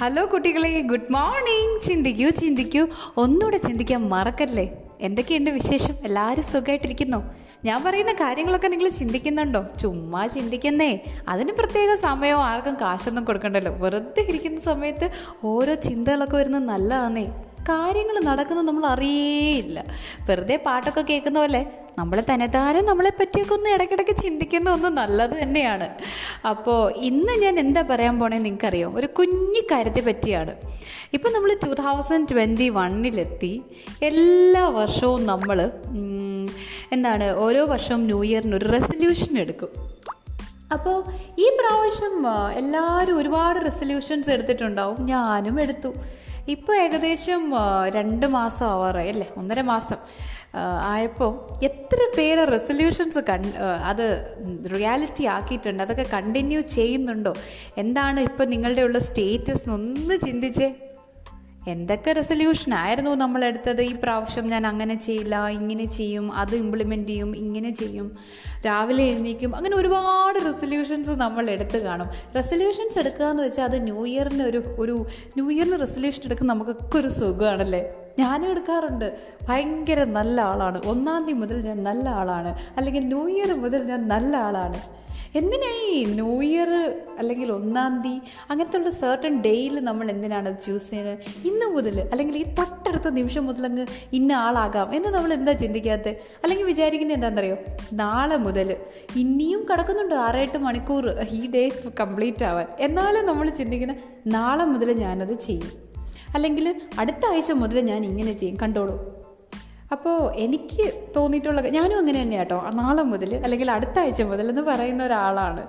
Hello കുട്ടികളെ. Good morning ചിന്തിക്കൂ ചിന്തിക്കൂ. ഒന്നുകൂടെ ചിന്തിക്കാൻ മറക്കല്ലേ? എന്തൊക്കെയുണ്ട് വിശേഷം? എല്ലാവരും സുഖമായിട്ടിരിക്കുന്നു. ഞാൻ പറയുന്ന കാര്യങ്ങളൊക്കെ നിങ്ങൾ ചിന്തിക്കുന്നുണ്ടോ? ചുമ്മാ ചിന്തിക്കുന്നേ. അതിന് പ്രത്യേക സമയവും ആർക്കും കാശൊന്നും കൊടുക്കണ്ടല്ലോ. വെറുതെ ഇരിക്കുന്ന സമയത്ത് ഓരോ ചിന്തകളൊക്കെ വരുന്നത് നല്ലതാന്നേ. കാര്യങ്ങൾ നടക്കുന്നത് നമ്മൾ അറിയേയില്ല. വെറുതെ പാട്ടൊക്കെ കേൾക്കുന്ന പോലെ നമ്മൾ തന്നെത്താനും നമ്മളെ പറ്റിയൊക്കെ ഒന്ന് ഇടയ്ക്കിടയ്ക്ക് ചിന്തിക്കുന്ന ഒന്ന് നല്ലത് തന്നെയാണ്. അപ്പോൾ ഇന്ന് ഞാൻ എന്താ പറയാൻ പോണേ നിങ്ങൾക്കറിയാം? ഒരു കുഞ്ഞു കാര്യത്തെ പറ്റിയാണ്. ഇപ്പം നമ്മൾ ടു തൗസൻഡ് ട്വന്റി വണ്ണിലെത്തി എല്ലാ വർഷവും നമ്മൾ എന്താണ് ഓരോ വർഷവും ന്യൂ ഇയറിന് ഒരു റെസൊല്യൂഷൻ എടുക്കും. അപ്പോൾ ഈ പ്രാവശ്യം എല്ലാവരും ഒരുപാട് റെസൊല്യൂഷൻസ് എടുത്തിട്ടുണ്ടാവും. ഞാനും എടുത്തു. ഇപ്പോൾ ഏകദേശം രണ്ട് മാസം ആവാറായി അല്ലേ? ഒന്നര മാസം ആയപ്പോൾ എത്ര പേര് റെസൊല്യൂഷൻസ് കൺ അത് റിയാലിറ്റി ആക്കിയിട്ടുണ്ട്? അതൊക്കെ കണ്ടിന്യൂ ചെയ്യുന്നുണ്ടോ? എന്താണ് ഇപ്പോൾ നിങ്ങളുടെ ഉള്ള സ്റ്റേറ്റസ്? ഒന്ന് ചിന്തിച്ചേ. എന്തൊക്കെ നമ്മൾ എടുത്തത്? ഈ പ്രാവശ്യം ഞാൻ അങ്ങനെ ചെയ്യില്ല ഇങ്ങനെ ചെയ്യും അത് ഇംപ്ലിമെന്റ് ചെയ്യും ഇങ്ങനെ ചെയ്യും രാവിലെ എഴുന്നേക്കും അങ്ങനെ ഒരുപാട് റെസൊല്യൂഷൻസ് നമ്മൾ എടുത്ത് കാണും. റെസൊല്യൂഷൻസ് എടുക്കുക എന്ന് വെച്ചാൽ അത് ന്യൂ ഇയറിന് ഒരു ഒരു ന്യൂ ഇയറിന് റെസൊല്യൂഷൻ എടുക്കുന്ന നമുക്കൊക്കെ ഒരു സുഖമാണല്ലേ ഞാനും എടുക്കാറുണ്ട്. ഭയങ്കര നല്ല ആളാണ്. ഒന്നാം തീയതി മുതൽ ഞാൻ നല്ല ആളാണ്. അല്ലെങ്കിൽ ന്യൂ ഇയർ മുതൽ ഞാൻ നല്ല ആളാണ്. എന്തിനായി ന്യൂ ഇയർ അല്ലെങ്കിൽ ഒന്നാം തീയതി അങ്ങനത്തെ ഉള്ള സെർട്ടൺ ഡേയിൽ നമ്മൾ എന്തിനാണ് അത് ചൂസ് ചെയ്യുന്നത്? ഇന്ന് മുതൽ അല്ലെങ്കിൽ ഈ തൊട്ടടുത്ത നിമിഷം മുതൽ അങ്ങ് ഇന്ന ആളാകാം എന്ന് നമ്മൾ എന്താ ചിന്തിക്കാത്തത്? അല്ലെങ്കിൽ വിചാരിക്കുന്നത് എന്താണെന്നറിയോ? നാളെ മുതൽ ഇനിയും കിടക്കുന്നുണ്ട് ആറെട്ട് മണിക്കൂർ ഈ ഡേ കംപ്ലീറ്റ് ആവാൻ. എന്നാലും നമ്മൾ ചിന്തിക്കുന്ന നാളെ മുതൽ ഞാനത് ചെയ്യും. അല്ലെങ്കിൽ അടുത്ത ആഴ്ച മുതൽ ഞാൻ ഇങ്ങനെ ചെയ്യും. കണ്ടോളൂ. അപ്പോൾ എനിക്ക് തോന്നിയിട്ടുള്ള ഞാനും അങ്ങനെ തന്നെയാണ് കേട്ടോ. നാളെ മുതൽ അല്ലെങ്കിൽ അടുത്ത ആഴ്ച മുതൽ എന്ന് പറയുന്ന ഒരാളാണ്.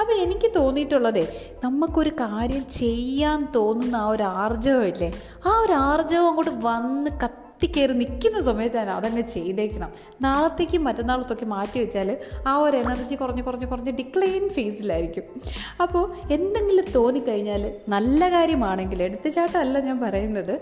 അപ്പോൾ എനിക്ക് തോന്നിയിട്ടുള്ളതേ നമുക്കൊരു കാര്യം ചെയ്യാൻ തോന്നുന്ന ആ ഒരു ആർജവം ഇല്ലേ? ആ ഒരു ആർജവം അങ്ങോട്ട് വന്ന് കത്തിക്കയറി നിൽക്കുന്ന സമയത്താണ് അതങ്ങ് ചെയ്തേക്കണം. നാളത്തേക്കും മറ്റന്നാളത്തൊക്കെ മാറ്റി വെച്ചാൽ ആ ഒരു എനർജി കുറഞ്ഞ് കുറഞ്ഞ് കുറഞ്ഞ് ഡിക്ലൈൻ ഫേസിലായിരിക്കും അപ്പോൾ എന്തെങ്കിലും തോന്നിക്കഴിഞ്ഞാൽ നല്ല കാര്യമാണെങ്കിൽ എടുത്തുചാട്ടമല്ല ഞാൻ പറയുന്നത്.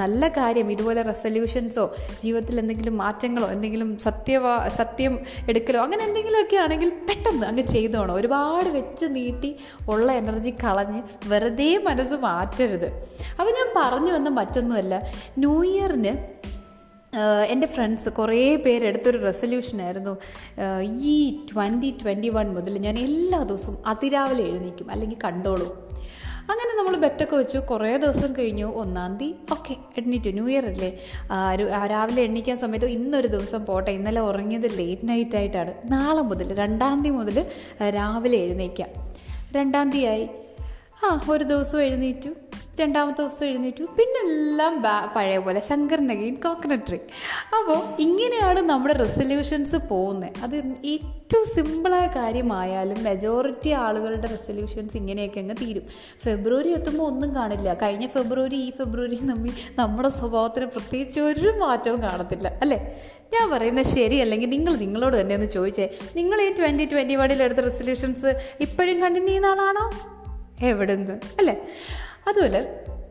നല്ല കാര്യം ഇതുപോലെ റെസൊല്യൂഷൻസോ ജീവിതത്തിൽ എന്തെങ്കിലും മാറ്റങ്ങളോ എന്തെങ്കിലും സത്യവാ സത്യം എടുക്കലോ അങ്ങനെ എന്തെങ്കിലുമൊക്കെ ആണെങ്കിൽ പെട്ടെന്ന് അങ്ങ് ചെയ്തോണം. ഒരുപാട് വെച്ച് നീട്ടി ഉള്ള എനർജി കളഞ്ഞ് വെറുതെ മനസ്സ് മാറ്റരുത്. അപ്പോൾ ഞാൻ പറഞ്ഞു വന്ന മറ്റൊന്നുമല്ല ന്യൂ ഇയറിന് എന്റെ ഫ്രണ്ട്സ് കുറേ പേരെടുത്തൊരു റെസൊല്യൂഷനായിരുന്നു ഈ ട്വന്റി ട്വന്റി വൺ മുതൽ ഞാൻ എല്ലാ ദിവസവും അതിരാവിലെ എഴുന്നേക്കും അല്ലെങ്കിൽ കണ്ടോളൂ. അങ്ങനെ നമ്മൾ ബെറ്റൊക്കെ വെച്ചു. കുറേ ദിവസം കഴിഞ്ഞു. ഒന്നാം തീയതി. ഓക്കെ എണ്ണീറ്റു. ന്യൂ ഇയർ അല്ലേ? രാവിലെ എണ്ണിക്കാൻ സമയത്ത് ഇന്നൊരു ദിവസം പോട്ടെ. ഇന്നലെ ഉറങ്ങിയത് ലേറ്റ് നൈറ്റ് ആയിട്ടാണ്. നാളെ മുതൽ രണ്ടാം തീയതി മുതൽ രാവിലെ എഴുന്നേക്കാം രണ്ടാം തീയതി ആയി. ആ ഒരു ദിവസം എഴുന്നേറ്റു. രണ്ടാമത്തെ ദിവസം എഴുന്നേറ്റു. പിന്നെ എല്ലാം ബാ- പഴയ പോലെ ശങ്കരനഗൈൻ കോക്കനട്ട് ട്രീ അപ്പോൾ ഇങ്ങനെയാണ് നമ്മുടെ റെസൊല്യൂഷൻസ് പോകുന്നത് അത് ഏറ്റവും സിമ്പിളായ കാര്യമായാലും മെജോറിറ്റി ആളുകളുടെ റെസൊല്യൂഷൻസ് ഇങ്ങനെയൊക്കെ അങ്ങ് തീരും. ഫെബ്രുവരി എത്തുമ്പോൾ ഒന്നും കാണില്ല. കഴിഞ്ഞ ഫെബ്രുവരി ഈ ഫെബ്രുവരി തമ്മിൽ നമ്മുടെ സ്വഭാവത്തിന് പ്രത്യേകിച്ച് ഒരു മാറ്റവും കാണത്തില്ല. അല്ലേ? ഞാൻ പറയുന്നത് ശരി അല്ലെങ്കിൽ നിങ്ങൾ നിങ്ങളോട് തന്നെ ഒന്ന് ചോദിച്ചേ. നിങ്ങൾ ഈ ട്വന്റി ട്വന്റി വണ്ണിൽ എടുത്ത റെസൊല്യൂഷൻസ് ഇപ്പോഴും കണ്ടിന്യൂ ചെയ്യുന്ന ആളാണോ? എവിടുന്ന്? അല്ലേ? അതുപോലെ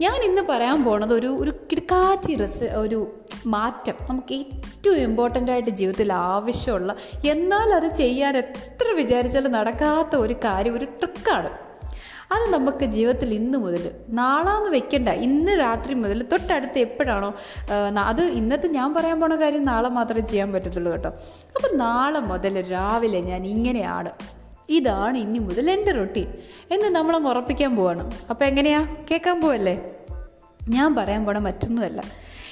ഞാൻ ഇന്ന് പറയാൻ പോണത് ഒരു ഒരു കിടക്കാച്ചി രസ ഒരു മാറ്റം. നമുക്ക് ഏറ്റവും ഇമ്പോർട്ടന്റ് ആയിട്ട് ജീവിതത്തിൽ ആവശ്യമുള്ള എന്നാൽ അത് ചെയ്യാൻ എത്ര വിചാരിച്ചാലും നടക്കാത്ത ഒരു കാര്യം ഒരു ട്രിക്കാണ് അത് നമുക്ക് ജീവിതത്തിൽ ഇന്ന് മുതൽ നാളാന്ന് വെക്കണ്ട ഇന്ന് രാത്രി മുതൽ തൊട്ടടുത്ത് എപ്പോഴാണോ അത് ഇന്നത്തെ ഞാൻ പറയാൻ പോണ കാര്യം നാളെ മാത്രമേ ചെയ്യാൻ പറ്റത്തുള്ളൂ കേട്ടോ. അപ്പം നാളെ മുതൽ രാവിലെ ഞാൻ ഇങ്ങനെയാണ് ഇതാണ് ഇനി മുതൽ എന്റെ റൊട്ടീൻ. എന്ന് നമ്മളങ്ങ് ഉറപ്പിക്കാൻ പോവാണ്. അപ്പോൾ എങ്ങനെയാ? കേൾക്കാൻ പോവല്ലേ? ഞാൻ പറയാൻ പോണ മറ്റൊന്നുമല്ല.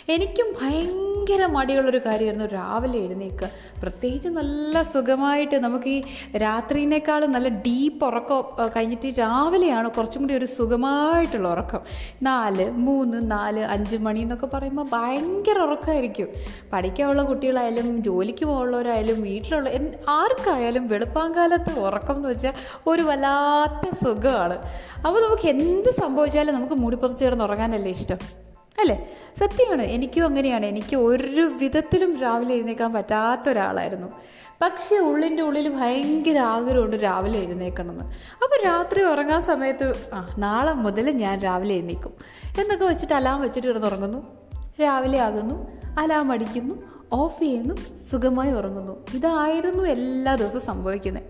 എനിക്കും ഭയങ്കര മടിയുള്ളൊരു കാര്യമായിരുന്നു. രാവിലെ എഴുന്നേൽക്കുക പ്രത്യേകിച്ച് നല്ല സുഖമായിട്ട് നമുക്ക് ഈ രാത്രിനേക്കാളും നല്ല ഡീപ്പ് ഉറക്കം കഴിഞ്ഞിട്ട് രാവിലെയാണ് കുറച്ചും കൂടി ഒരു സുഖമായിട്ടുള്ള ഉറക്കം. നാല് മൂന്ന് നാല് അഞ്ച് മണി എന്നൊക്കെ പറയുമ്പോൾ ഭയങ്കര ഉറക്കമായിരിക്കും പഠിക്കാനുള്ള കുട്ടികളായാലും ജോലിക്ക് പോകാനുള്ളവരായാലും വീട്ടിലുള്ള ആർക്കായാലും വെളുപ്പാങ്കാലത്ത് ഉറക്കം എന്ന് വെച്ചാൽ ഒരു വല്ലാത്ത സുഖമാണ്. അപ്പോൾ നമുക്ക് എന്ത് സംഭവിച്ചാലും നമുക്ക് മൂടിപ്പുറത്ത് കിടന്ന് ഉറങ്ങാനല്ലേ ഇഷ്ടം? അല്ലേ? സത്യമാണ്. എനിക്കും അങ്ങനെയാണ്. എനിക്ക് ഒരു വിധത്തിലും രാവിലെ എഴുന്നേക്കാൻ പറ്റാത്ത ഒരാളായിരുന്നു. പക്ഷേ ഉള്ളിന്റെ ഉള്ളിൽ ഭയങ്കര ആഗ്രഹമുണ്ട് രാവിലെ എഴുന്നേക്കണമെന്ന്. അപ്പോൾ രാത്രി ഉറങ്ങാൻ സമയത്ത് ആ നാളെ മുതൽ ഞാൻ രാവിലെ എഴുന്നേക്കും. എന്നൊക്കെ വെച്ചിട്ട് അലാം വെച്ചിട്ട് കിടന്നുറങ്ങുന്നു രാവിലെ ആകുന്നു. അലാം അടിക്കുന്നു. ഓഫ് ചെയ്യുന്നു. സുഖമായി ഉറങ്ങുന്നു. ഇതായിരുന്നു എല്ലാ ദിവസവും സംഭവിക്കുന്നത്.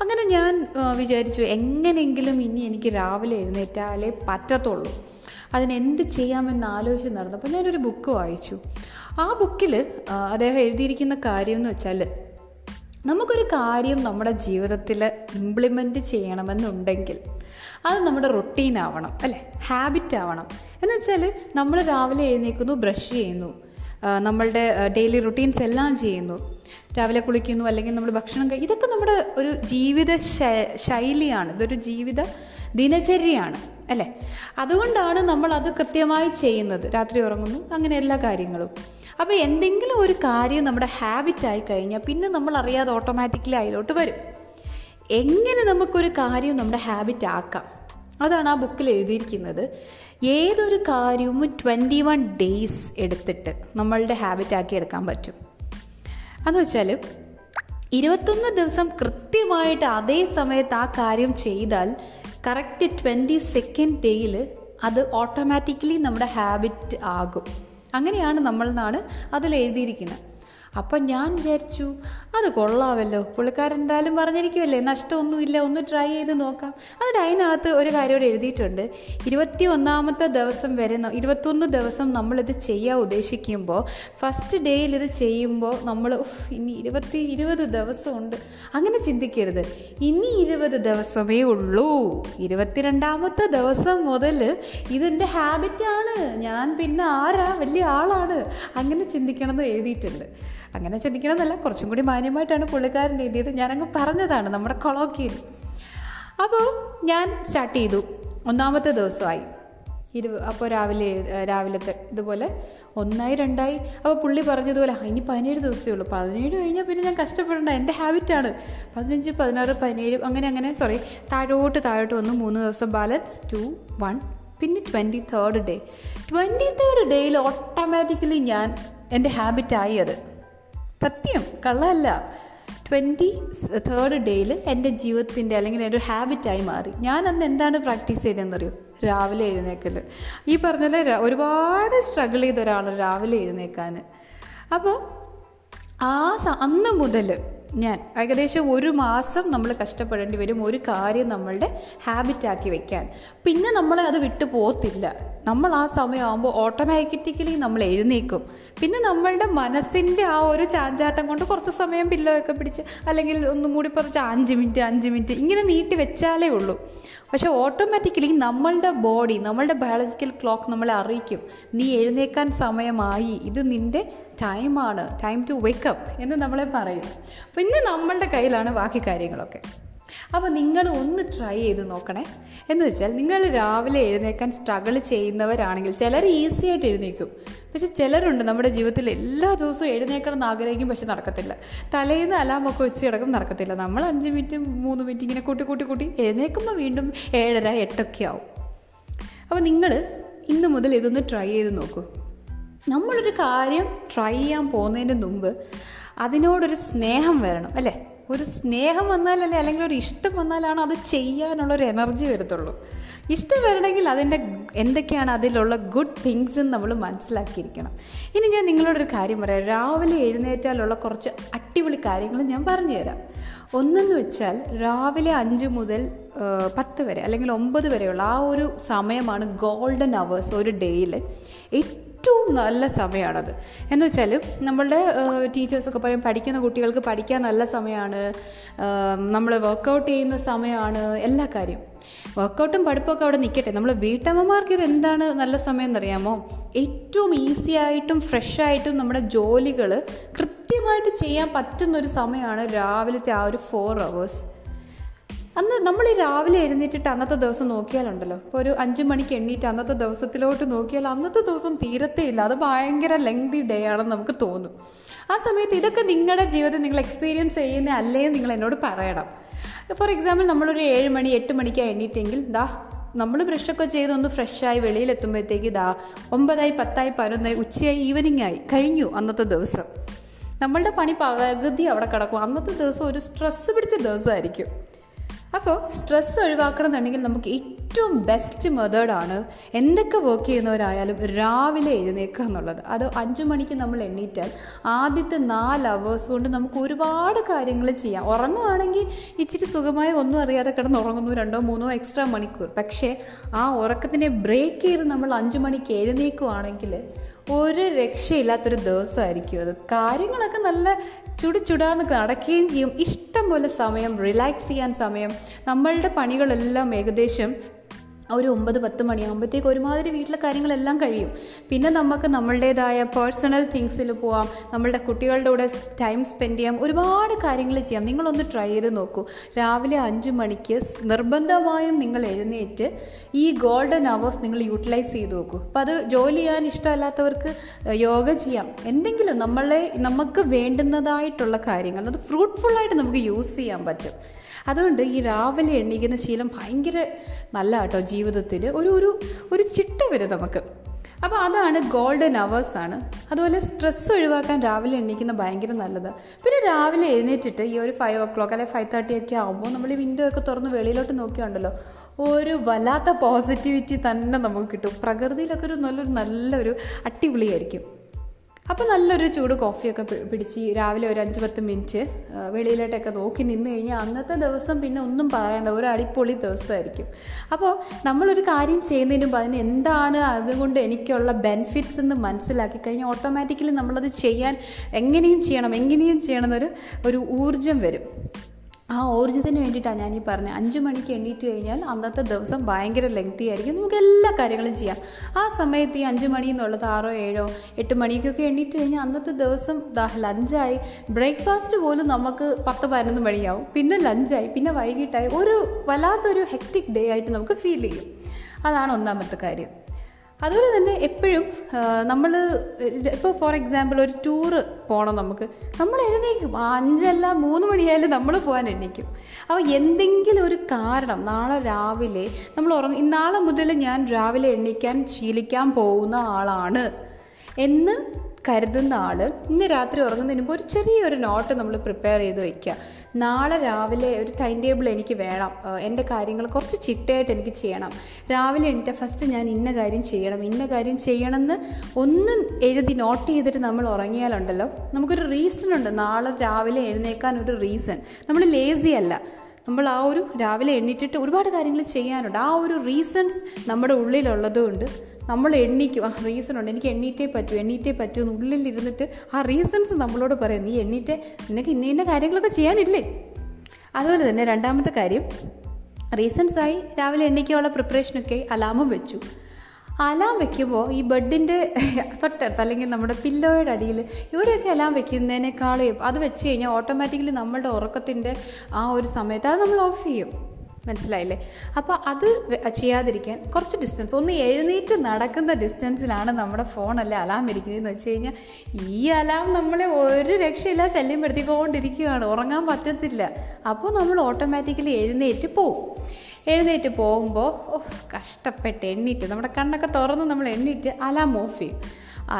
അങ്ങനെ ഞാൻ വിചാരിച്ചു എങ്ങനെയെങ്കിലും ഇനി എനിക്ക് രാവിലെ എഴുന്നേറ്റാലേ പറ്റത്തുള്ളൂ. അതിനെന്ത് ചെയ്യാമെന്ന് ആലോചിച്ച് നടന്നപ്പോൾ ഞാനൊരു ബുക്ക് വായിച്ചു. ആ ബുക്കിൽ അദ്ദേഹം എഴുതിയിരിക്കുന്ന കാര്യം എന്ന് വെച്ചാൽ നമുക്കൊരു കാര്യം നമ്മുടെ ജീവിതത്തിൽ ഇംപ്ലിമെന്റ് ചെയ്യണമെന്നുണ്ടെങ്കിൽ അത് നമ്മുടെ റൊട്ടീൻ ആവണം അല്ലേ? ഹാബിറ്റ് ആവണം. എന്ന് വെച്ചാൽ നമ്മൾ രാവിലെ എഴുന്നേക്കുന്നു ബ്രഷ് ചെയ്യുന്നു. നമ്മളുടെ ഡെയിലി റുട്ടീൻസ് എല്ലാം ചെയ്യുന്നു. രാവിലെ കുളിക്കുന്നു അല്ലെങ്കിൽ നമ്മൾ ഭക്ഷണം കഴി ഇതൊക്കെ നമ്മുടെ ഒരു ജീവിത ശൈലിയാണ്. ഇതൊരു ജീവിത ദിനചര്യയാണ് അല്ലേ? അതുകൊണ്ടാണ് നമ്മൾ അത് കൃത്യമായി ചെയ്യുന്നത്. രാത്രി ഉറങ്ങുന്നു അങ്ങനെ എല്ലാ കാര്യങ്ങളും. അപ്പോൾ എന്തെങ്കിലും ഒരു കാര്യം നമ്മുടെ ഹാബിറ്റായി കഴിഞ്ഞാൽ പിന്നെ നമ്മൾ അറിയാതെ ഓട്ടോമാറ്റിക്കലി അതിലോട്ട് വരും. എങ്ങനെ നമുക്കൊരു കാര്യം നമ്മുടെ ഹാബിറ്റ് ആക്കാം? അതാണ് ആ ബുക്കിൽ എഴുതിയിരിക്കുന്നത്. ഏതൊരു കാര്യവും ട്വന്റി വൺ ഡേയ്സ് എടുത്തിട്ട് നമ്മളുടെ ഹാബിറ്റാക്കി എടുക്കാൻ പറ്റും. എന്ന് വെച്ചാൽ ഇരുപത്തൊന്ന് ദിവസം കൃത്യമായിട്ട് അതേ സമയത്ത് ആ കാര്യം ചെയ്താൽ കറക്റ്റ് ട്വന്റി സെക്കൻഡ് ഡേയിൽ അത് ഓട്ടോമാറ്റിക്കലി നമ്മുടെ ഹാബിറ്റ് ആകും. അങ്ങനെയാണ് നമ്മൾ എന്നാണ് അതിൽ എഴുതിയിരിക്കുന്നത് അപ്പം ഞാൻ വിചാരിച്ചു അത് കൊള്ളാമല്ലോ പുള്ളിക്കാരൻ എന്തായാലും പറഞ്ഞിരിക്കുമല്ലേ നഷ്ടമൊന്നുമില്ല ഒന്ന് ട്രൈ ചെയ്ത് നോക്കാം. അതിന് അതിനകത്ത് ഒരു കാര്യം എഴുതിയിട്ടുണ്ട്. ഇരുപത്തി ഒന്നാമത്തെ ദിവസം വരെ ഇരുപത്തൊന്ന് ദിവസം നമ്മളിത് ചെയ്യാൻ ഉദ്ദേശിക്കുമ്പോൾ ഫസ്റ്റ് ഡേയിൽ ഇത് ചെയ്യുമ്പോൾ നമ്മൾ ഇനി ഇരുപത്തി ഇരുപത് ദിവസമുണ്ട്. അങ്ങനെ ചിന്തിക്കരുത്. ഇനി ഇരുപത് ദിവസമേ ഉള്ളൂ. ഇരുപത്തിരണ്ടാമത്തെ ദിവസം മുതൽ ഇതെന്റെ ഹാബിറ്റാണ് ഞാൻ പിന്നെ ആരാ? വലിയ ആളാണ്. അങ്ങനെ ചിന്തിക്കണമെന്ന് എഴുതിയിട്ടുണ്ട്. അങ്ങനെ ചിന്തിക്കണമെന്നല്ല കുറച്ചും കൂടി മാന്യമായിട്ടാണ് പുള്ളിക്കാരൻ എഴുതിയത് ഞാനങ്ങ് പറഞ്ഞതാണ് നമ്മുടെ കൊളോക്കിയിൽ. അപ്പോൾ ഞാൻ സ്റ്റാർട്ട് ചെയ്തു. ഒന്നാമത്തെ ദിവസമായി. ഇരു അപ്പോൾ രാവിലെ രാവിലത്തെ ഇതുപോലെ ഒന്നായി രണ്ടായി. അപ്പോൾ പുള്ളി പറഞ്ഞതുപോലെ "ആ, ഇനി പതിനേഴ് ദിവസമേ ഉള്ളൂ. പതിനേഴ് കഴിഞ്ഞാൽ പിന്നെ ഞാൻ കഷ്ടപ്പെടണ്ട. എന്റെ ഹാബിറ്റാണ് പതിനഞ്ച് പതിനാറ് പതിനേഴ് അങ്ങനെ അങ്ങനെ സോറി താഴോട്ട് താഴോട്ട് വന്നു. മൂന്ന് ദിവസം ബാലൻസ് ടു വൺ പിന്നെ twenty third day twenty third ഡേയിൽ ഓട്ടോമാറ്റിക്കലി ഞാൻ എന്റെ ഹാബിറ്റായി അത്. സത്യം കള്ളമല്ല ട്വന്റി തേർഡ് ഡേയിൽ എന്റെ ജീവിതത്തിന്റെ അല്ലെങ്കിൽ എന്റെ ഒരു ഹാബിറ്റായി മാറി. ഞാൻ അന്ന് എന്താണ് പ്രാക്ടീസ് ചെയ്തതെന്നറിയോ? രാവിലെ എഴുന്നേക്കൽ ഈ പറഞ്ഞ പോലെ ഒരുപാട് സ്ട്രഗിൾ ചെയ്ത ഒരാൾ രാവിലെ എഴുന്നേക്കാൻ അപ്പോൾ ആ അന്ന് മുതൽ ഞാൻ ഏകദേശം ഒരു മാസം നമ്മൾ കഷ്ടപ്പെടേണ്ടി വരും ഒരു കാര്യം നമ്മളുടെ ഹാബിറ്റാക്കി വെക്കാൻ. പിന്നെ നമ്മൾ അത് വിട്ടു പോകത്തില്ല. നമ്മൾ ആ സമയമാകുമ്പോൾ ഓട്ടോമാറ്റിക്കലി നമ്മൾ എഴുന്നേക്കും പിന്നെ നമ്മളുടെ മനസ്സിന്റെ ആ ഒരു ചാഞ്ചാട്ടം കൊണ്ട് കുറച്ച് സമയം പില്ലോ ഒക്കെ പിടിച്ച് അല്ലെങ്കിൽ ഒന്നും കൂടി കുറച്ച് അഞ്ച് മിനിറ്റ് അഞ്ച് മിനിറ്റ് ഇങ്ങനെ നീട്ടി വെച്ചാലേ ഉള്ളൂ. പക്ഷേ ഓട്ടോമാറ്റിക്കലി നമ്മളുടെ ബോഡി നമ്മളുടെ ബയോളജിക്കൽ ക്ലോക്ക് നമ്മളെ അറിയിക്കും. നീ എഴുന്നേക്കാൻ സമയമായി. ഇത് നിന്റെ ടൈമാണ് ടൈം ടു വേക്കപ്പ് എന്ന് നമ്മളെ പറയും. പിന്നെ നമ്മളുടെ കയ്യിലാണ് ബാക്കി കാര്യങ്ങളൊക്കെ. അപ്പോൾ നിങ്ങൾ ഒന്ന് ട്രൈ ചെയ്ത് നോക്കണേ. എന്ന് വെച്ചാൽ നിങ്ങൾ രാവിലെ എഴുന്നേക്കാൻ സ്ട്രഗിൾ ചെയ്യുന്നവരാണെങ്കിൽ ചിലർ ഈസി ആയിട്ട് എഴുന്നേക്കും. പക്ഷെ ചിലരുണ്ട് നമ്മുടെ ജീവിതത്തിൽ എല്ലാ ദിവസവും എഴുന്നേക്കണം എന്ന് ആഗ്രഹിക്കും പക്ഷെ നടക്കത്തില്ല. തലേന്ന് അലാമൊക്കെ വെച്ച് കിടക്കും നടക്കത്തില്ല. നമ്മൾ അഞ്ച് മിനിറ്റ് മൂന്ന് മിനിറ്റ് ഇങ്ങനെ കൂട്ടി കൂട്ടി കൂട്ടി എഴുന്നേക്കുമ്പോൾ വീണ്ടും ഏഴര എട്ടൊക്കെ ആവും. അപ്പോൾ നിങ്ങൾ ഇന്ന് മുതൽ ഇതൊന്ന് ട്രൈ ചെയ്ത് നോക്കൂ. നമ്മളൊരു കാര്യം ട്രൈ ചെയ്യാൻ പോകുന്നതിന് മുമ്പ് അതിനോടൊരു സ്നേഹം വരണം അല്ലേ? ഒരു സ്നേഹം വന്നാലല്ലേ അല്ലെങ്കിൽ ഒരു ഇഷ്ടം വന്നാലാണ് അത് ചെയ്യാനുള്ളൊരു എനർജി വരത്തുള്ളൂ. ഇഷ്ടം വരണമെങ്കിൽ അതിന്റെ എന്തൊക്കെയാണ് അതിലുള്ള ഗുഡ് തിങ്സ് എന്ന് നമ്മൾ മനസ്സിലാക്കിയിരിക്കണം. ഇനി ഞാൻ നിങ്ങളോടൊരു കാര്യം പറയാം. രാവിലെ എഴുന്നേറ്റാലുള്ള കുറച്ച് അടിപൊളി കാര്യങ്ങൾ ഞാൻ പറഞ്ഞുതരാം. ഒന്നെന്ന് വെച്ചാൽ രാവിലെ അഞ്ച് മുതൽ പത്ത് വരെ അല്ലെങ്കിൽ ഒമ്പത് വരെയുള്ള ആ ഒരു സമയമാണ് ഗോൾഡൻ അവേഴ്സ് ഒരു ഡേയിൽ. ഏറ്റവും നല്ല സമയമാണത് എന്ന് വെച്ചാൽ നമ്മളുടെ ടീച്ചേഴ്സൊക്കെ പറയും പഠിക്കുന്ന കുട്ടികൾക്ക് പഠിക്കാൻ നല്ല സമയമാണ് നമ്മൾ വർക്കൗട്ട് ചെയ്യുന്ന സമയമാണ് എല്ലാ കാര്യവും വർക്കൗട്ടും പഠിപ്പൊക്കെ അവിടെ നിൽക്കട്ടെ നമ്മൾ വീട്ടമ്മമാർക്ക് ഇത് എന്താണ് നല്ല സമയം എന്നറിയാമോ ഏറ്റവും ഈസി ആയിട്ടും ഫ്രഷ് ആയിട്ടും നമ്മുടെ ജോലികൾ കൃത്യമായിട്ട് ചെയ്യാൻ പറ്റുന്ന ഒരു സമയമാണ് രാവിലത്തെ ആ ഒരു ഫോർ അവേഴ്സ് അന്ന് നമ്മൾ ഈ രാവിലെ എഴുന്നേറ്റിട്ട് അന്നത്തെ ദിവസം നോക്കിയാലുണ്ടല്ലോ. ഇപ്പോൾ ഒരു അഞ്ച് മണിക്ക് എണ്ണീറ്റ് അന്നത്തെ ദിവസത്തിലോട്ട് നോക്കിയാൽ അന്നത്തെ ദിവസം തീരത്തേ ഇല്ല. അത് ഭയങ്കര ലെങ്തി ഡേ ആണെന്ന് നമുക്ക് തോന്നും. ആ സമയത്ത് ഇതൊക്കെ നിങ്ങളുടെ ജീവിതത്തിൽ നിങ്ങൾ എക്സ്പീരിയൻസ് ചെയ്യുന്ന അല്ലേന്ന് നിങ്ങൾ എന്നോട് പറയണം. ഫോർ എക്സാമ്പിൾ നമ്മളൊരു ഏഴ് മണി എട്ട് മണിക്കാണ് എണ്ണീറ്റെങ്കിൽ ദാ നമ്മൾ ബ്രഷൊക്കെ ചെയ്ത് ഒന്ന് ഫ്രഷായി വെളിയിലെത്തുമ്പോഴത്തേക്ക് ദാ ഒമ്പതായി പത്തായി പതിനൊന്നായി ഉച്ചയായി ഈവനിങ് ആയി കഴിഞ്ഞു അന്നത്തെ ദിവസം. നമ്മളുടെ പണി പകുതി അവിടെ കിടക്കും. അന്നത്തെ ദിവസം ഒരു സ്ട്രെസ്സ് പിടിച്ച ദിവസമായിരിക്കും. അപ്പോൾ സ്ട്രെസ് ഒഴിവാക്കണം എന്നുണ്ടെങ്കിൽ നമുക്ക് ഏറ്റവും ബെസ്റ്റ് മെത്തേഡാണ് എന്തൊക്കെ വർക്ക് ചെയ്യുന്നവരായാലും രാവിലെ എഴുന്നേക്കുക എന്നുള്ളത്. അത് അഞ്ചു മണിക്ക് നമ്മൾ എണ്ണീറ്റാൽ ആദ്യത്തെ നാല് അവേഴ്സ് കൊണ്ട് നമുക്ക് ഒരുപാട് കാര്യങ്ങൾ ചെയ്യാം. ഉറങ്ങുകയാണെങ്കിൽ ഇച്ചിരി സുഖമായി ഒന്നും അറിയാതെ കിടന്ന് ഉറങ്ങുന്നു രണ്ടോ മൂന്നോ എക്സ്ട്രാ മണിക്കൂർ. പക്ഷേ ആ ഉറക്കത്തിനെ ബ്രേക്ക് ചെയ്ത് നമ്മൾ അഞ്ചു മണിക്ക് എഴുന്നേൽക്കുവാണെങ്കിൽ ഒരു രക്ഷയില്ലാത്തൊരു ദിവസമായിരിക്കും അത്. കാര്യങ്ങളൊക്കെ നല്ല ചുടി ചുടാന്ന് നടക്കുകയും ചെയ്യും. ഇഷ്ടം പോലെ സമയം റിലാക്സ് ചെയ്യാൻ സമയം. നമ്മളുടെ പണികളെല്ലാം ഏകദേശം ഒരു ഒമ്പത് പത്ത് മണിയാകുമ്പോഴത്തേക്ക് ഒരുമാതിരി വീട്ടിലെ കാര്യങ്ങളെല്ലാം കഴിയും. പിന്നെ നമുക്ക് നമ്മളുടേതായ പേഴ്സണൽ തിങ്സിൽ പോവാം. നമ്മളുടെ കുട്ടികളുടെ കൂടെ ടൈം സ്പെൻഡ് ചെയ്യാം. ഒരുപാട് കാര്യങ്ങൾ ചെയ്യാം. നിങ്ങളൊന്ന് ട്രൈ ചെയ്ത് നോക്കൂ. രാവിലെ അഞ്ച് മണിക്ക് നിർബന്ധമായും നിങ്ങൾ എഴുന്നേറ്റ് ഈ ഗോൾഡൻ അവേഴ്സ് നിങ്ങൾ യൂട്ടിലൈസ് ചെയ്ത് നോക്കൂ. അപ്പോൾ അത് ജോലി ചെയ്യാൻ ഇഷ്ടമല്ലാത്തവർക്ക് യോഗ ചെയ്യാം. എന്തെങ്കിലും നമ്മളെ നമുക്ക് വേണ്ടുന്നതായിട്ടുള്ള കാര്യങ്ങൾ അത് ഫ്രൂട്ട്ഫുള്ളായിട്ട് നമുക്ക് യൂസ് ചെയ്യാൻ പറ്റും. അതുകൊണ്ട് ഈ രാവിലെ എണീക്കുന്ന ശീലം ഭയങ്കര നല്ല കേട്ടോ ജീവിതത്തിൽ ഒരു ഒരു ഒരു ചിട്ട വരും നമുക്ക്. അപ്പോൾ അതാണ് ഗോൾഡൻ അവേഴ്സ് ആണ്. അതുപോലെ സ്ട്രെസ് ഒഴിവാക്കാൻ രാവിലെ എണീക്കുന്ന ഭയങ്കര നല്ലത്. പിന്നെ രാവിലെ എഴുന്നേറ്റിട്ട് ഈ ഒരു ഫൈവ് ഓ ക്ലോക്ക് അല്ലെങ്കിൽ ഫൈവ് തേർട്ടി ഒക്കെ ആകുമ്പോൾ നമ്മൾ വിൻഡോ ഒക്കെ തുറന്ന് വെളിയിലോട്ട് നോക്കിയുണ്ടല്ലോ ഒരു വല്ലാത്ത പോസിറ്റിവിറ്റി തന്നെ നമുക്ക് കിട്ടും. പ്രകൃതിയിലൊക്കെ ഒരു നല്ലൊരു നല്ലൊരു അടിപൊളിയായിരിക്കും. അപ്പോൾ നല്ലൊരു ചൂട് കോഫിയൊക്കെ പിടിച്ച് രാവിലെ ഒരു അഞ്ച് പത്ത് മിനിറ്റ് വെളിയിലോട്ടൊക്കെ നോക്കി നിന്ന് കഴിഞ്ഞാൽ അന്നത്തെ ദിവസം പിന്നെ ഒന്നും പറയണ്ട ഒരു അടിപൊളി ദിവസമായിരിക്കും. അപ്പോൾ നമ്മളൊരു കാര്യം ചെയ്യുന്നതിന് മുമ്പ് അതിന് എന്താണ് അതുകൊണ്ട് എനിക്കുള്ള ബെനിഫിറ്റ്സ് എന്ന് മനസ്സിലാക്കി കഴിഞ്ഞാൽ ഓട്ടോമാറ്റിക്കലി നമ്മളത് ചെയ്യാൻ എങ്ങനെയും ചെയ്യണം എങ്ങനെയും ചെയ്യണം എന്നൊരു ഒരു ഊർജം വരും. ആ ഊർജത്തിന് വേണ്ടിയിട്ടാണ് ഞാൻ ഈ പറഞ്ഞത് അഞ്ച് മണിക്ക് എണ്ണീറ്റ് കഴിഞ്ഞാൽ അന്നത്തെ ദിവസം ഭയങ്കര ലെങ്തി ആയിരിക്കും. നമുക്ക് എല്ലാ കാര്യങ്ങളും ചെയ്യാം. ആ സമയത്ത് ഈ അഞ്ച് മണി എന്നുള്ളത് ആറോ ഏഴോ എട്ട് മണിക്കൊക്കെ എണ്ണീറ്റ് കഴിഞ്ഞാൽ അന്നത്തെ ദിവസം ലഞ്ചായി ബ്രേക്ക്ഫാസ്റ്റ് പോലും നമുക്ക് പത്ത് പതിനൊന്ന് മണിയാവും. പിന്നെ ലഞ്ചായി പിന്നെ വൈകിട്ടായി. ഒരു വല്ലാത്തൊരു ഹെക്റ്റിക് ഡേ ആയിട്ട് നമുക്ക് ഫീൽ ചെയ്യും. അതാണ് ഒന്നാമത്തെ കാര്യം. അതുപോലെ തന്നെ എപ്പോഴും നമ്മൾ ഇപ്പോൾ ഫോർ എക്സാമ്പിൾ ഒരു ടൂറ് പോകണം നമുക്ക്. നമ്മൾ എഴുന്നേക്കും അഞ്ചല്ല മൂന്ന് മണിയായാലും നമ്മൾ പോകാൻ എണീക്കും അപ്പോൾ എന്തെങ്കിലും ഒരു കാരണം നാളെ രാവിലെ നമ്മൾ ഉറങ്ങി നാളെ മുതൽ ഞാൻ രാവിലെ എണീക്കാൻ ശീലിക്കാൻ പോകുന്ന ആളാണ് എന്ന് കരുതുന്ന ആൾ ഇന്ന് രാത്രി ഉറങ്ങുന്നതിന് മുമ്പ് ഒരു ചെറിയൊരു നോട്ട് നമ്മൾ പ്രിപ്പയർ ചെയ്ത് വയ്ക്കുക. നാളെ രാവിലെ ഒരു ടൈം ടേബിൾ എനിക്ക് വേണം. എന്റെ കാര്യങ്ങൾ കുറച്ച് ചിട്ടയായിട്ട് എനിക്ക് ചെയ്യണം. രാവിലെ എണീറ്റ ഫസ്റ്റ് ഞാൻ ഇന്ന കാര്യം ചെയ്യണം ഇന്ന കാര്യം ചെയ്യണമെന്ന് ഒന്നും എഴുതി നോട്ട് ചെയ്തിട്ട് നമ്മൾ ഉറങ്ങിയാലുണ്ടല്ലോ നമുക്കൊരു റീസൺ ഉണ്ട്. നാളെ രാവിലെ എഴുന്നേക്കാൻ ഒരു റീസൺ നമ്മൾ ലേസി അല്ല. നമ്മൾ ആ ഒരു രാവിലെ എണ്ണീറ്റിട്ട് ഒരുപാട് കാര്യങ്ങൾ ചെയ്യാനുണ്ട്. ആ ഒരു റീസൺസ് നമ്മുടെ ഉള്ളിലുള്ളത് കൊണ്ട് നമ്മൾ എണ്ണിക്കും. ആ റീസൺ ഉണ്ട്. എനിക്ക് എണ്ണീറ്റേ പറ്റൂ എണ്ണീറ്റേ പറ്റൂ എന്ന് ഉള്ളിലിരുന്നിട്ട് ആ റീസൺസ് നമ്മളോട് പറയും. നീ എണ്ണീറ്റേ നിനക്ക് ഇന്ന ഇന്ന കാര്യങ്ങളൊക്കെ ചെയ്യാനില്ലേ? അതുപോലെ തന്നെ രണ്ടാമത്തെ കാര്യം റീസൺസായി രാവിലെ എണ്ണിക്കാനുള്ള പ്രിപ്പറേഷനൊക്കെ അലാമും വെച്ചു. അലാം വെക്കുമ്പോൾ ഈ ബെഡിന്റെ തൊട്ടടുത്ത് അല്ലെങ്കിൽ നമ്മുടെ പില്ലോയുടെ അടിയിൽ ഇവിടെയൊക്കെ അലാം വെക്കുന്നതിനേക്കാളും അത് വെച്ച് കഴിഞ്ഞാൽ ഓട്ടോമാറ്റിക്കലി നമ്മളുടെ ഉറക്കത്തിന്റെ ആ ഒരു സമയത്ത് അത് നമ്മൾ ഓഫ് ചെയ്യും. മനസ്സിലായില്ലേ? അപ്പോൾ അത് ചെയ്യാതിരിക്കാൻ കുറച്ച് ഡിസ്റ്റൻസ് ഒന്ന് എഴുന്നേറ്റ് നടക്കുന്ന ഡിസ്റ്റൻസിലാണ് നമ്മുടെ ഫോണല്ലേ അലാം ഇരിക്കുന്നതെന്ന് വെച്ച് കഴിഞ്ഞാൽ ഈ അലാം നമ്മളെ ഒരു രക്ഷയില്ല ശല്യം പെടുത്തിക്കൊണ്ടിരിക്കുകയാണ് ഉറങ്ങാൻ പറ്റത്തില്ല. അപ്പോൾ നമ്മൾ ഓട്ടോമാറ്റിക്കലി എഴുന്നേറ്റ് പോവും. എഴുന്നേറ്റ് പോകുമ്പോൾ കഷ്ടപ്പെട്ട് എണ്ണീറ്റ് നമ്മുടെ കണ്ണൊക്കെ തുറന്ന് നമ്മൾ എണ്ണീറ്റ് അലാം ഓഫ് ചെയ്യും.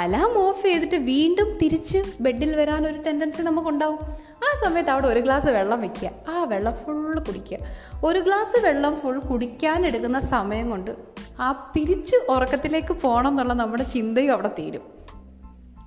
അലാം ഓഫ് ചെയ്തിട്ട് വീണ്ടും തിരിച്ച് ബെഡിൽ വരാൻ ഒരു ടെൻഡൻസി നമുക്കുണ്ടാവും. ആ സമയത്ത് അവിടെ ഒരു ഗ്ലാസ് വെള്ളം വെക്കുക. ആ വെള്ളം ഫുൾ കുടിക്കുക. ഒരു ഗ്ലാസ് വെള്ളം ഫുൾ കുടിക്കാനെടുക്കുന്ന സമയം കൊണ്ട് ആ തിരിച്ച് ഉറക്കത്തിലേക്ക് പോകണം എന്നുള്ള നമ്മുടെ ചിന്തയും അവിടെ തീരും.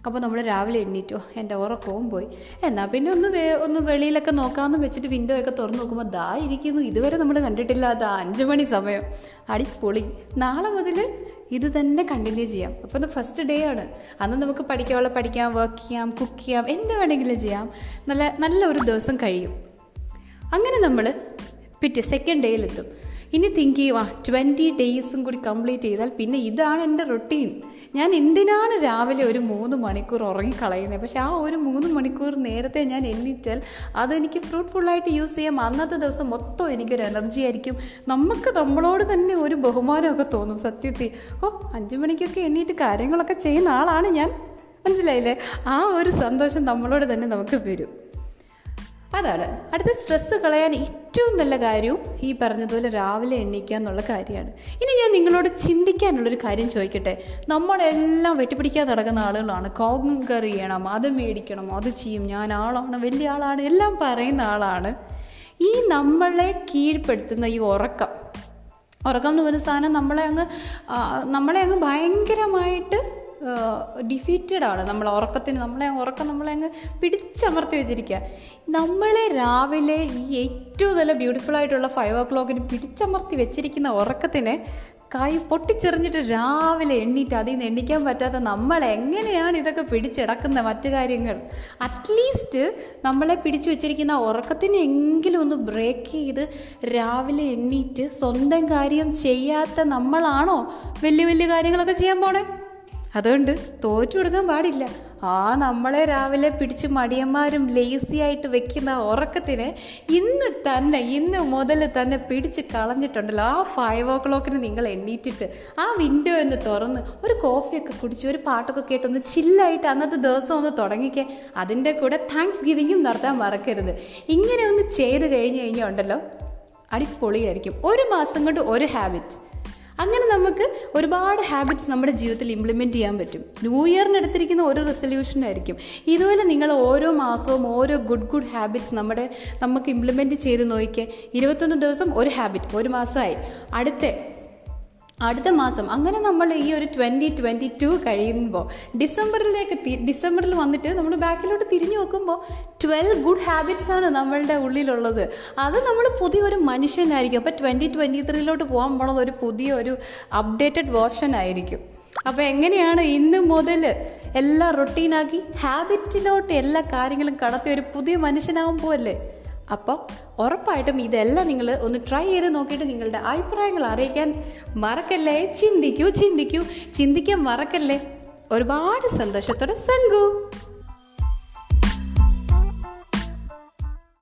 അപ്പോൾ നമ്മൾ രാവിലെ എണ്ണീറ്റോ എന്റെ ഉറക്കവും പോയി. എന്നാൽ പിന്നെ ഒന്ന് വേ ഒന്ന് വെളിയിലൊക്കെ നോക്കാമെന്ന് വെച്ചിട്ട് വിൻഡോ ഒക്കെ തുറന്ന് നോക്കുമ്പോൾ ദാ ഇരിക്കുന്നു. ഇതുവരെ നമ്മൾ കണ്ടിട്ടില്ല ദാ അഞ്ച് മണി സമയം. അടിപൊളി. നാളെ മുതൽ ഇത് തന്നെ കണ്ടിന്യൂ ചെയ്യാം. അപ്പോൾ ഫസ്റ്റ് ഡേ ആണ്. അന്ന് നമുക്ക് പഠിക്കാനുള്ള പഠിക്കാം വർക്ക് ചെയ്യാം കുക്ക് ചെയ്യാം എന്ത് വേണമെങ്കിലും ചെയ്യാം. നല്ല നല്ല ഒരു ദിവസം കഴിയും. അങ്ങനെ നമ്മൾ പിറ്റേ സെക്കൻഡ് ഡേയിലെത്തും ഇനി തിങ്ക് ചെയ്യുക ട്വന്റി ഡേയ്സും കൂടി കംപ്ലീറ്റ് ചെയ്താൽ പിന്നെ ഇതാണ് എന്റെ റൊട്ടീൻ ഞാൻ എന്തിനാണ് രാവിലെ ഒരു മൂന്ന് മണിക്കൂർ ഉറങ്ങിക്കളയുന്നത് പക്ഷേ ആ ഒരു മൂന്ന് മണിക്കൂർ നേരത്തെ ഞാൻ എണ്ണിറ്റാൽ അതെനിക്ക് ഫ്രൂട്ട്ഫുള്ളായിട്ട് യൂസ് ചെയ്യാം. അന്നത്തെ ദിവസം മൊത്തം എനിക്കൊരു എനർജി ആയിരിക്കും. നമുക്ക് നമ്മളോട് തന്നെ ഒരു ബഹുമാനമൊക്കെ തോന്നും സത്യത്തിൽ. ഓ അഞ്ച് മണിക്കൊക്കെ എണ്ണീറ്റ് കാര്യങ്ങളൊക്കെ ചെയ്യുന്ന ആളാണ് ഞാൻ. മനസ്സിലായില്ലേ? ആ ഒരു സന്തോഷം നമ്മളോട് തന്നെ നമുക്ക് വരും. അതാണ്. അടുത്ത സ്ട്രെസ്സ് കളയാൻ ഏറ്റവും നല്ല കാര്യവും ഈ പറഞ്ഞതുപോലെ രാവിലെ എണ്ണീക്കുക എന്നുള്ള കാര്യമാണ്. ഇനി ഞാൻ നിങ്ങളോട് ചിന്തിക്കാനുള്ളൊരു കാര്യം ചോദിക്കട്ടെ? നമ്മളെല്ലാം വെട്ടിപ്പിടിക്കാൻ നടക്കുന്ന ആളുകളാണ്. കോങ്കർ ചെയ്യണം അത് മേടിക്കണം അത് ചെയ്യും. ഞാൻ ആളാണ് വലിയ ആളാണ് എല്ലാം പറയുന്ന ആളാണ്. ഈ നമ്മളെ കീഴ്പ്പെടുത്തുന്ന ഈ ഉറക്കം. ഉറക്കം എന്ന് പറയുന്ന സാധനം നമ്മളെ അങ്ങ് നമ്മളെ അങ്ങ് ഭയങ്കരമായിട്ട് ഡിഫീറ്റഡ് ആണ്. നമ്മൾ ഉറക്കത്തിന് നമ്മളെ ഉറക്കം നമ്മളെ അങ്ങ് പിടിച്ചമർത്തി വെച്ചിരിക്കുക നമ്മളെ രാവിലെ ഈ ഏറ്റവും നല്ല ബ്യൂട്ടിഫുൾ ആയിട്ടുള്ള ഫൈവ് ഓ ക്ലോക്കിന് പിടിച്ചമർത്തി വെച്ചിരിക്കുന്ന ഉറക്കത്തിനെ കൈ പൊട്ടിച്ചെറിഞ്ഞിട്ട് രാവിലെ എണ്ണീറ്റ് അതിൽ നിന്ന് എണ്ണിക്കാൻ പറ്റാത്ത നമ്മൾ എങ്ങനെയാണ് ഇതൊക്കെ പിടിച്ചെടക്കുന്ന മറ്റു കാര്യങ്ങൾ? അറ്റ്ലീസ്റ്റ് നമ്മളെ പിടിച്ചു വെച്ചിരിക്കുന്ന ഉറക്കത്തിനെ എങ്കിലും ഒന്ന് ബ്രേക്ക് ചെയ്ത് രാവിലെ എണ്ണീറ്റ് സ്വന്തം കാര്യം ചെയ്യാത്ത നമ്മളാണോ വലിയ വലിയ കാര്യങ്ങളൊക്കെ ചെയ്യാൻ പോണേ? അതുകൊണ്ട് തോറ്റു കൊടുക്കാൻ പാടില്ല. ആ നമ്മളെ രാവിലെ പിടിച്ച് മടിയന്മാരും ലേസി ആയിട്ട് വെക്കുന്ന ഉറക്കത്തിനെ ഇന്ന് തന്നെ ഇന്ന് മുതൽ തന്നെ പിടിച്ച് കളഞ്ഞിട്ടുണ്ടല്ലോ. ആ ഫൈവ് ഓ ക്ലോക്കിന് നിങ്ങൾ എണ്ണീറ്റിട്ട് ആ വിൻഡോ ഒന്ന് തുറന്ന് ഒരു കോഫിയൊക്കെ കുടിച്ച് ഒരു പാട്ടൊക്കെ കേട്ടൊന്ന് ചില്ലായിട്ട് അന്നത്തെ ദിവസം ഒന്ന് തുടങ്ങിക്കേ. അതിന്റെ കൂടെ താങ്ക്സ് ഗിവിങ്ങും നടത്താൻ മറക്കരുത്. ഇങ്ങനെ ഒന്ന് ചെയ്ത് കഴിഞ്ഞ് കഴിഞ്ഞാൽ ഉണ്ടല്ലോ അടിപൊളിയായിരിക്കും. ഒരു മാസം കൊണ്ട് ഒരു ഹാബിറ്റ് അങ്ങനെ നമുക്ക് ഒരുപാട് ഹാബിറ്റ്സ് നമ്മുടെ ജീവിതത്തിൽ ഇംപ്ലിമെന്റ് ചെയ്യാൻ പറ്റും. ന്യൂ ഇയറിന് എടുത്തിരിക്കുന്ന ഓരോ റെസൊല്യൂഷൻ ആയിരിക്കും. ഇതുപോലെ നിങ്ങൾ ഓരോ മാസവും ഓരോ ഗുഡ് ഗുഡ് ഹാബിറ്റ്സ് നമ്മുടെ നമുക്ക് ഇംപ്ലിമെന്റ് ചെയ്ത് നോക്കിയേ ഇരുപത്തൊന്ന് ദിവസം ഒരു ഹാബിറ്റ് ഒരു മാസമായി. അടുത്ത അടുത്ത മാസം അങ്ങനെ നമ്മൾ ഈ ഒരു ട്വന്റി ട്വന്റി ടു കഴിയുമ്പോൾ ഡിസംബറിലേക്ക് ഡിസംബറിൽ വന്നിട്ട് നമ്മൾ ബാക്കിലോട്ട് തിരിഞ്ഞു നോക്കുമ്പോൾ ട്വൽവ് ഗുഡ് ഹാബിറ്റ്സ് ആണ് നമ്മളുടെ ഉള്ളിലുള്ളത്. അത് നമ്മൾ പുതിയൊരു മനുഷ്യനായിരിക്കും. അപ്പോൾ ട്വന്റി ട്വന്റി ത്രീയിലോട്ട് പോകാൻ പോണത് ഒരു പുതിയ ഒരു അപ്ഡേറ്റഡ് വേർഷൻ ആയിരിക്കും. അപ്പോൾ എങ്ങനെയാണ് ഇന്ന് മുതൽ എല്ലാം റൊട്ടീനാക്കി ഹാബിറ്റിലോട്ട് എല്ലാ കാര്യങ്ങളും കടത്തി ഒരു പുതിയ മനുഷ്യനാകുമ്പോൾ പോവല്ലേ? അപ്പോൾ ഉറപ്പായിട്ടും ഇതെല്ലാം നിങ്ങൾ ഒന്ന് ട്രൈ ചെയ്ത് നോക്കിയിട്ട് നിങ്ങളുടെ അഭിപ്രായങ്ങൾ അറിയിക്കാൻ മറക്കല്ലേ? ചിന്തിക്കൂ ചിന്തിക്കൂ. ചിന്തിക്കാൻ മറക്കല്ലേ? ഒരുപാട് സന്തോഷത്തോടെ സംഘു